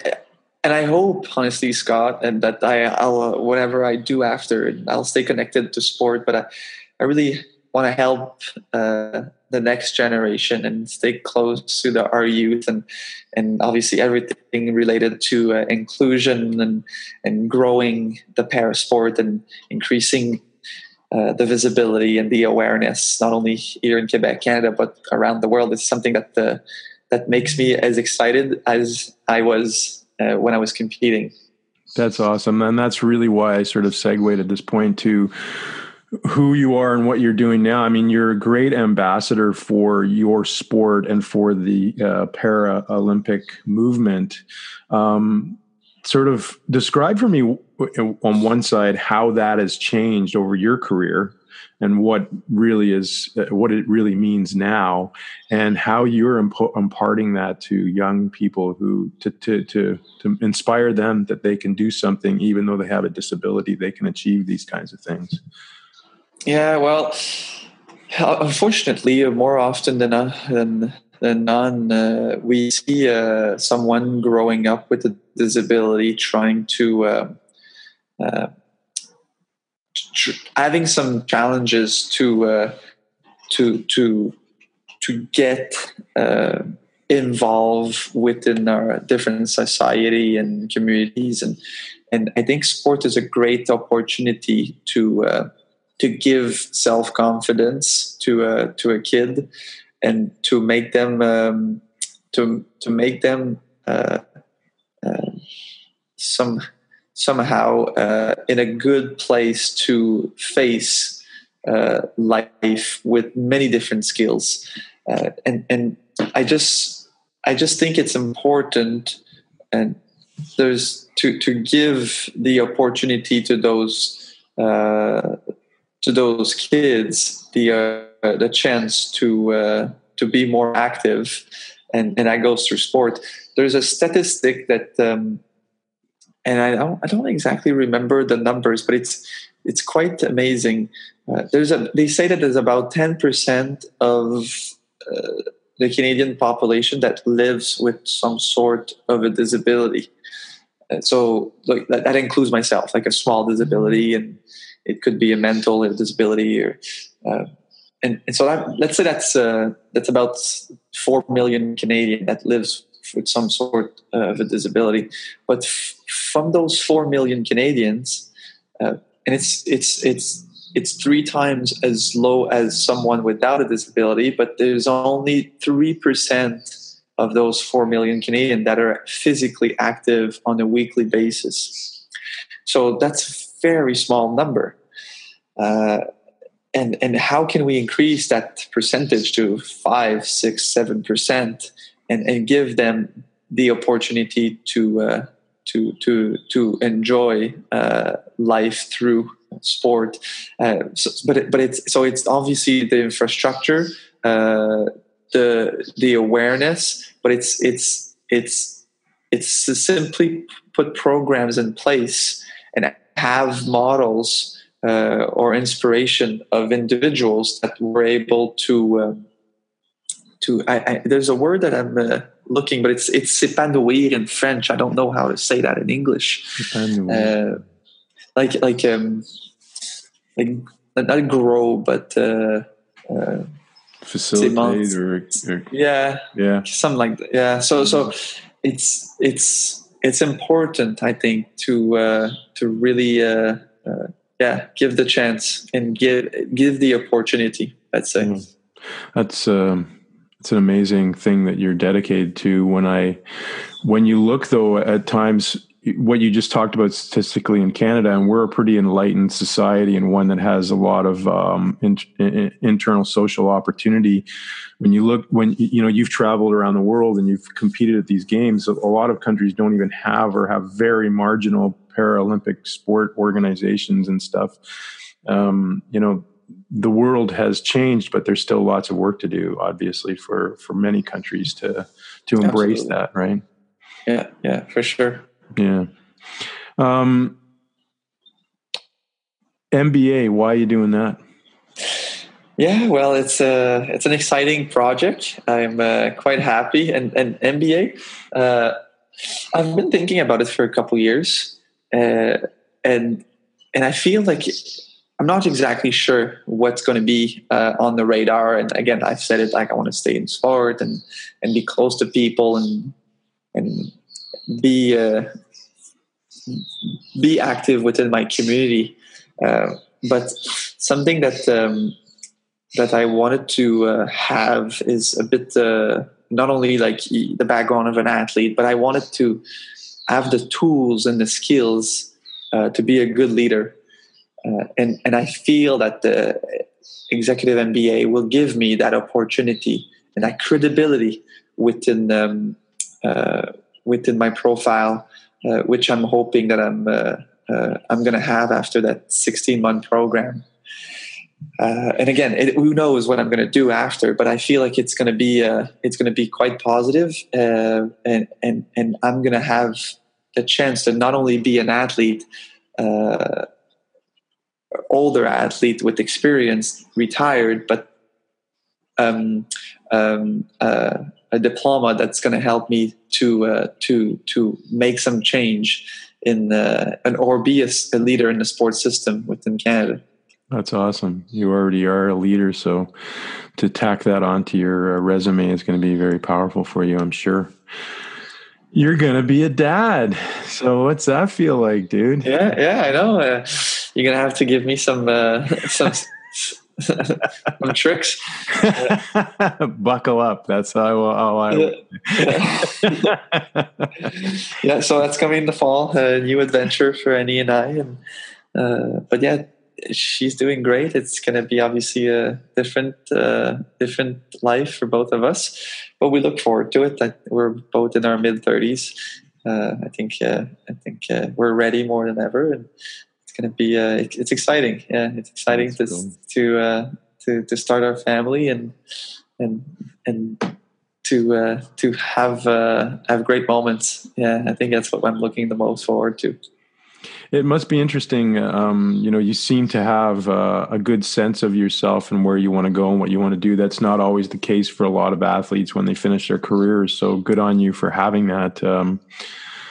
and I hope, honestly, Scott, and that I, I'll uh, whatever I do after, I'll stay connected to sport. But I, I really want to help uh, the next generation and stay close to the, our youth and and obviously everything related to uh, inclusion and and growing the para sport and increasing uh, the visibility and the awareness not only here in Quebec, Canada, but around the world is something that uh, that makes me as excited as I was uh, when I was competing. That's awesome, and that's really why I sort of segued at this point to who you are and what you're doing now. I mean, you're a great ambassador for your sport and for the uh, Paralympic movement. Um, sort of describe for me on one side how that has changed over your career and what really is what it really means now and how you're imp- imparting that to young people who to, to to to inspire them that they can do something even though they have a disability they can achieve these kinds of things. Yeah, well, unfortunately, more often than uh, than none, uh, we see uh, someone growing up with a disability trying to uh, uh tr- having some challenges to uh, to to to get involved within our different society and communities. And and I think sport is a great opportunity to to give self confidence to a to a kid and to make them um, to to make them uh, uh, some somehow uh, in a good place to face uh, life with many different skills. Uh, and and I just I just think it's important and there's to to give the opportunity to those uh, to those kids the the chance to uh, to be more active, and and that goes through sport. There's a statistic that, um, and I don't I don't exactly remember the numbers, but it's it's quite amazing. Uh, there's a they say that there's about ten percent of uh, the Canadian population that lives with some sort of a disability. Uh, so like, that, that includes myself, like a small disability and it could be a mental disability or uh, and, and so that, let's say that's uh, that's about four million Canadian that lives with some sort of a disability. But f- from those four million Canadians, uh, and it's it's it's it's three times as low as someone without a disability, but there's only three percent of those four million Canadian that are physically active on a weekly basis. So that's a very small number. Uh, and and how can we increase that percentage to five, six, seven percent, and and give them the opportunity to uh, to to to enjoy uh, life through sport. Uh, so, but it, but it's so it's obviously the infrastructure. Uh, the the awareness, but it's it's it's it's simply put programs in place and have models uh, or inspiration of individuals that were able to um, to I, I, there's a word that I'm uh, looking, but it's it's s'épanouir in French. I don't know how to say that in English. Uh, like like um like not grow, but uh, uh, facilitate or, or, yeah yeah something like that. Yeah. So so it's it's it's important, I think, to uh, to really uh, uh, yeah give the chance and give give the opportunity. Let's say mm. that's. Um it's an amazing thing that you're dedicated to when i when you look though at times what you just talked about statistically in canada and we're a pretty enlightened society and one that has a lot of um, in, in, internal social opportunity when you look when you know you've traveled around the world and you've competed at these games a lot of countries don't even have or have very marginal paralympic sport organizations and stuff um, you know the world has changed, but there's still lots of work to do, obviously, for for many countries to to embrace Absolutely. that, right? Yeah, yeah, for sure. Yeah. Um, MBA, why are you doing that? Yeah, well, it's a it's an exciting project. I'm uh, quite happy, and and MBA. Uh, I've been thinking about it for a couple years, uh, and and I feel like I'm not exactly sure what's going to be uh, on the radar. And again, I've said it like I want to stay in sport and and be close to people and and be uh, be active within my community. Uh, but something that um, that I wanted to uh, have is a bit uh, not only like the background of an athlete, but I wanted to have the tools and the skills uh, to be a good leader uh, and and I feel that the executive MBA will give me that opportunity and that credibility within um, within my profile, uh, which I'm hoping that I'm uh, uh, I'm going to have after that 16 month program. Uh, and again, it, who knows what I'm going to do after? But I feel like it's going to be it's going to be quite positive, and and and I'm going to have the chance to not only be an athlete older athlete with experience retired, but um, um, a diploma that's going to help me to uh, to to make some change in uh, and or be a, a, leader in the sports system within Canada. That's awesome. You already are a leader, so to tack that onto your uh, resume is going to be very powerful for you, I'm sure. You're gonna be a dad. So what's that feel like, dude? Yeah, yeah, I know. Uh, you're gonna have to give me some uh, some tricks. Buckle up. That's how, how I. Yeah. yeah. So that's coming in the fall. A new adventure for Annie and I, and uh, but yeah, she's doing great. It's going to be obviously a different, uh, different life for both of us, but we look forward to it. We're both in our mid thirties. Uh, I think, uh, I think uh, we're ready more than ever, and going to be, uh, it, it's exciting. Yeah, it's exciting to cool. to, uh, to to start our family and and and to to have have great moments. Yeah, I think that's what I'm looking the most forward to. It must be interesting. Um, you know, you seem to have uh, a good sense of yourself and where you want to go and what you want to do. That's not always the case for a lot of athletes when they finish their careers. So good on you for having that. Um,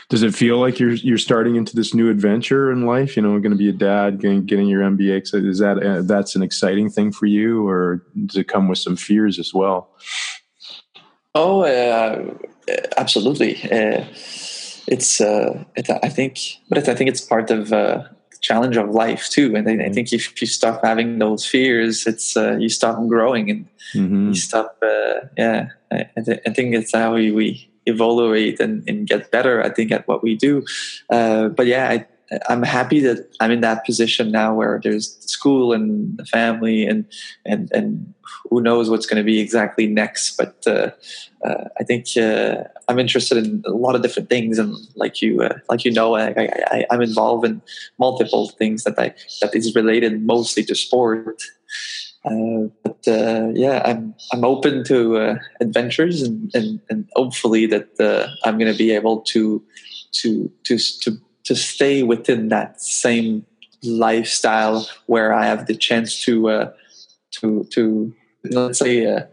does it feel like you're you're starting into this new adventure in life? You know, going to be a dad, getting, getting your MBA. Is that uh, that's an exciting thing for you, or does it come with some fears as well? Oh, uh, absolutely. Uh, it's uh, it, I think, but I think it's part of uh, the challenge of life too. And I, I, mm-hmm. think if you stop having those fears, it's uh, you stop growing and mm-hmm. you stop. Uh, yeah, I, I, think it's how we, we evaluate and, and, get better. I think at what we do. Uh, but yeah, I, I'm happy that I'm in that position now where there's school and the family and and and who knows what's going to be exactly next. But uh, uh, I think uh, I'm interested in a lot of different things, and like you, uh, like you know, I, am involved in multiple things that I that is related mostly to sport. Uh, but uh, yeah, I'm I'm open to uh, adventures and, and, and hopefully that uh, I'm going to be able to to to to to stay within that same lifestyle where I have the chance to uh, to to let's say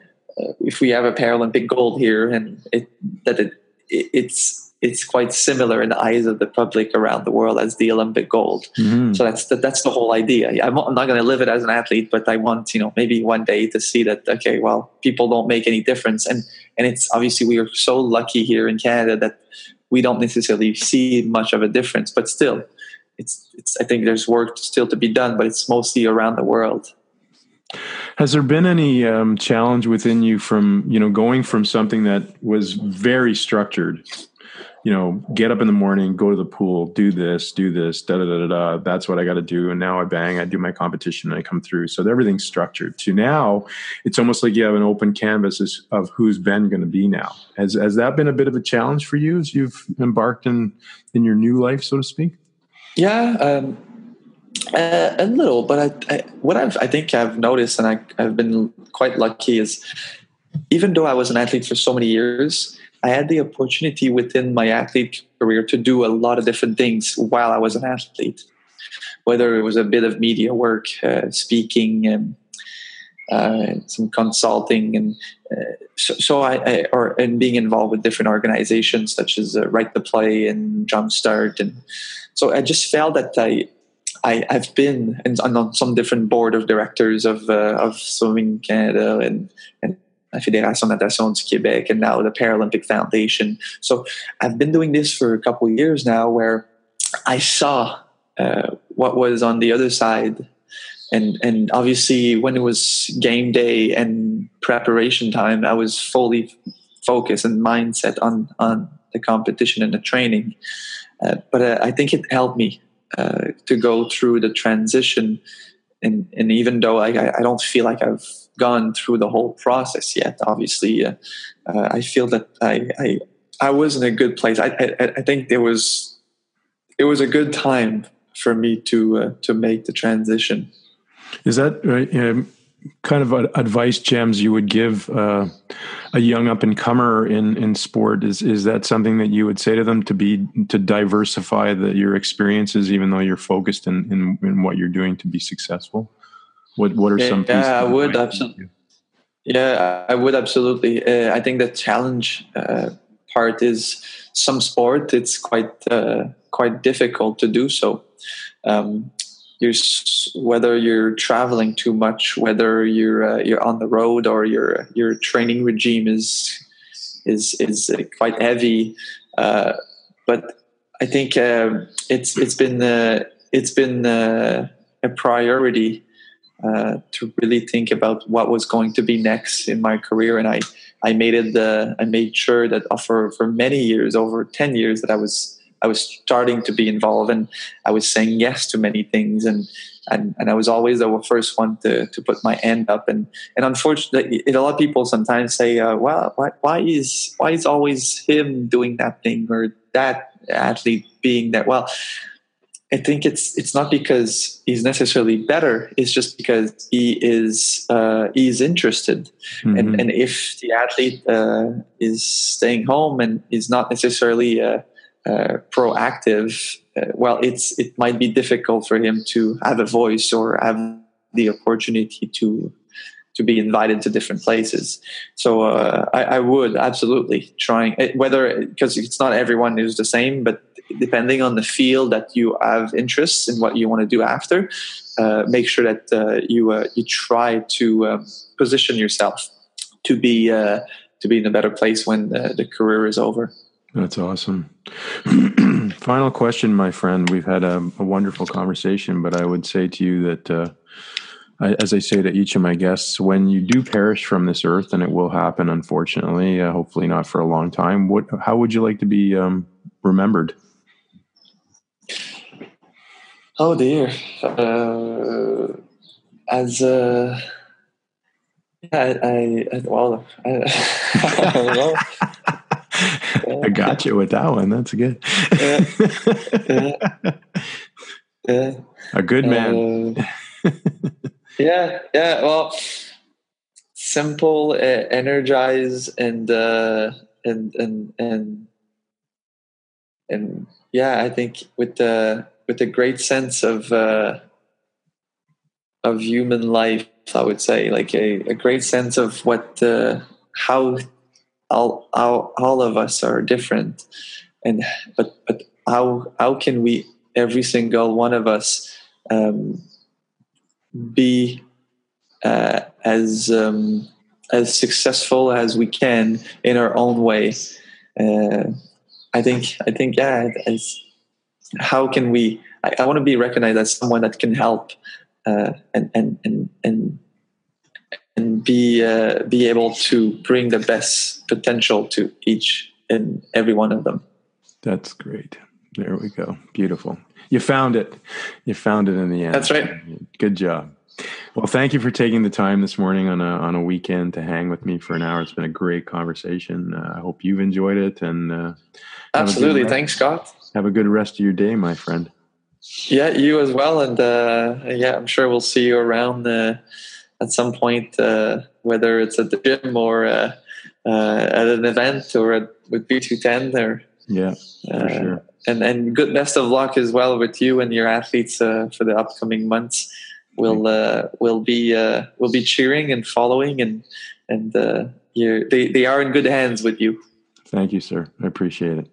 if we have a Paralympic gold here and it that it it's it's quite similar in the eyes of the public around the world as the Olympic gold. Mm-hmm. So that's the, that's the whole idea. I'm, I'm not going to live it as an athlete, but I want you know maybe one day to see that okay, well, people don't make any difference, and and it's obviously we are so lucky here in Canada that we don't necessarily see much of a difference, but still, it's it's I think there's work still to be done, but it's mostly around the world. Has there been any um, challenge within you from you know going from something that was very structured you know, get up in the morning, go to the pool, do this, do this, da da da da. da. That's what I got to do. And now I bang, I do my competition, and I come through. So everything's structured. To now, it's almost like you have an open canvas of who's Ben going to be now. Has has that been a bit of a challenge for you as you've embarked in in your new life, so to speak? Yeah, um, uh, a little. But I, I, what I've I think I've noticed, and I, I've been quite lucky, is even though I was an athlete for so many years I had the opportunity within my athlete career to do a lot of different things while I was an athlete, whether it was a bit of media work, uh, speaking, and uh, some consulting, and uh, so, so I, I, or and being involved with different organizations such as uh, Right to Play and Jumpstart, and so I just felt that I. I, have been on some different board of directors of uh, of Swimming Canada and, and la Fédération Natation du Québec, and now the Paralympic Foundation. So I've been doing this for a couple years now, where I saw uh, what was on the other side, and and obviously when it was game day and preparation time, I was fully focused and mindset on on the competition and the training. Uh, but uh, I think it helped me uh, to go through the transition, and and even though I I don't feel like I've gone through the whole process yet. Obviously, uh, uh, I feel that I, I, I was in a good place. I, I, I think it was it was a good time for me to uh, to make the transition. Is that kind of advice gems you would give uh, a young up and comer in in sport? Is is that something that you would say to them to be to diversify the, your experiences, even though you're focused in, in in what you're doing to be successful? What What are some? Yeah, I would absolutely. Yeah, I would absolutely. Uh, I think the challenge uh, part is some sport. It's quite uh, quite difficult to do so. Um, you're whether you're traveling too much, whether you're uh, you're on the road, or your your training regime is is is uh, quite heavy. Uh, but I think it's it's been it's been a priority uh, to really think about what was going to be next in my career. And I, I made it the, I made sure that for, for many years, over 10 years that I was, I was starting to be involved and I was saying yes to many things. And, and, and I was always the first one to, to put my hand up. And, and unfortunately, a lot of people sometimes say, uh, well, why, why is, why is always him doing that thing or that athlete being that? Well, I think it's it's not because he's necessarily better. It's just because he is uh, he is interested, mm-hmm. and and if the athlete uh, is staying home and is not necessarily uh, uh proactive, uh, well, it's it might be difficult for him to have a voice or have the opportunity to to be invited to different places. So uh, I, I, would absolutely trying whether because it's not everyone who's the same, but depending on the field that you have interests in what you want to do after, uh, make sure that uh, you uh, you try to um, position yourself to be uh, to be in a better place when the, the career is over. That's awesome. Final question, my friend. We've had a, a, wonderful conversation, but I would say to you that, uh, I, as I say to each of my guests, when you do perish from this earth, and it will happen, unfortunately, uh, hopefully not for a long time. What? How would you like to be um, remembered? Oh dear. Uh, as uh, I, I, I well, I, I. I got you with that one. That's good. yeah, yeah, yeah. A good man. Uh, Yeah, yeah. Well, simple, uh, energize, and uh, and and and and yeah, I think with the with a great sense of uh, of human life, I would say, like a, a great sense of what uh, how all, all all of us are different, and but but how how can we every single one of us um, be uh, as um, as successful as we can in our own way. Uh, I think I think yeah. As, how can we? I, I want to be recognized as someone that can help uh, and and and and and be uh, be able to bring the best potential to each and every one of them. That's great. There we go. Beautiful. You found it. You found it in the end. That's right. Good job. Well, thank you for taking the time this morning on a on a weekend to hang with me for an hour. It's been a great conversation. Uh, I hope you've enjoyed it. And uh, absolutely, thanks, Scott. Have a good rest of your day, my friend. Yeah, you as well. And uh, yeah, I'm sure we'll see you around uh, at some point, uh, whether it's at the gym or uh, at an event or at, with B2ten there. yeah, for sure. And and good best of luck as well with you and your athletes for the upcoming months We'll uh, will be uh, will be cheering and following and and uh, they they are in good hands with you. Thank you, sir. I appreciate it.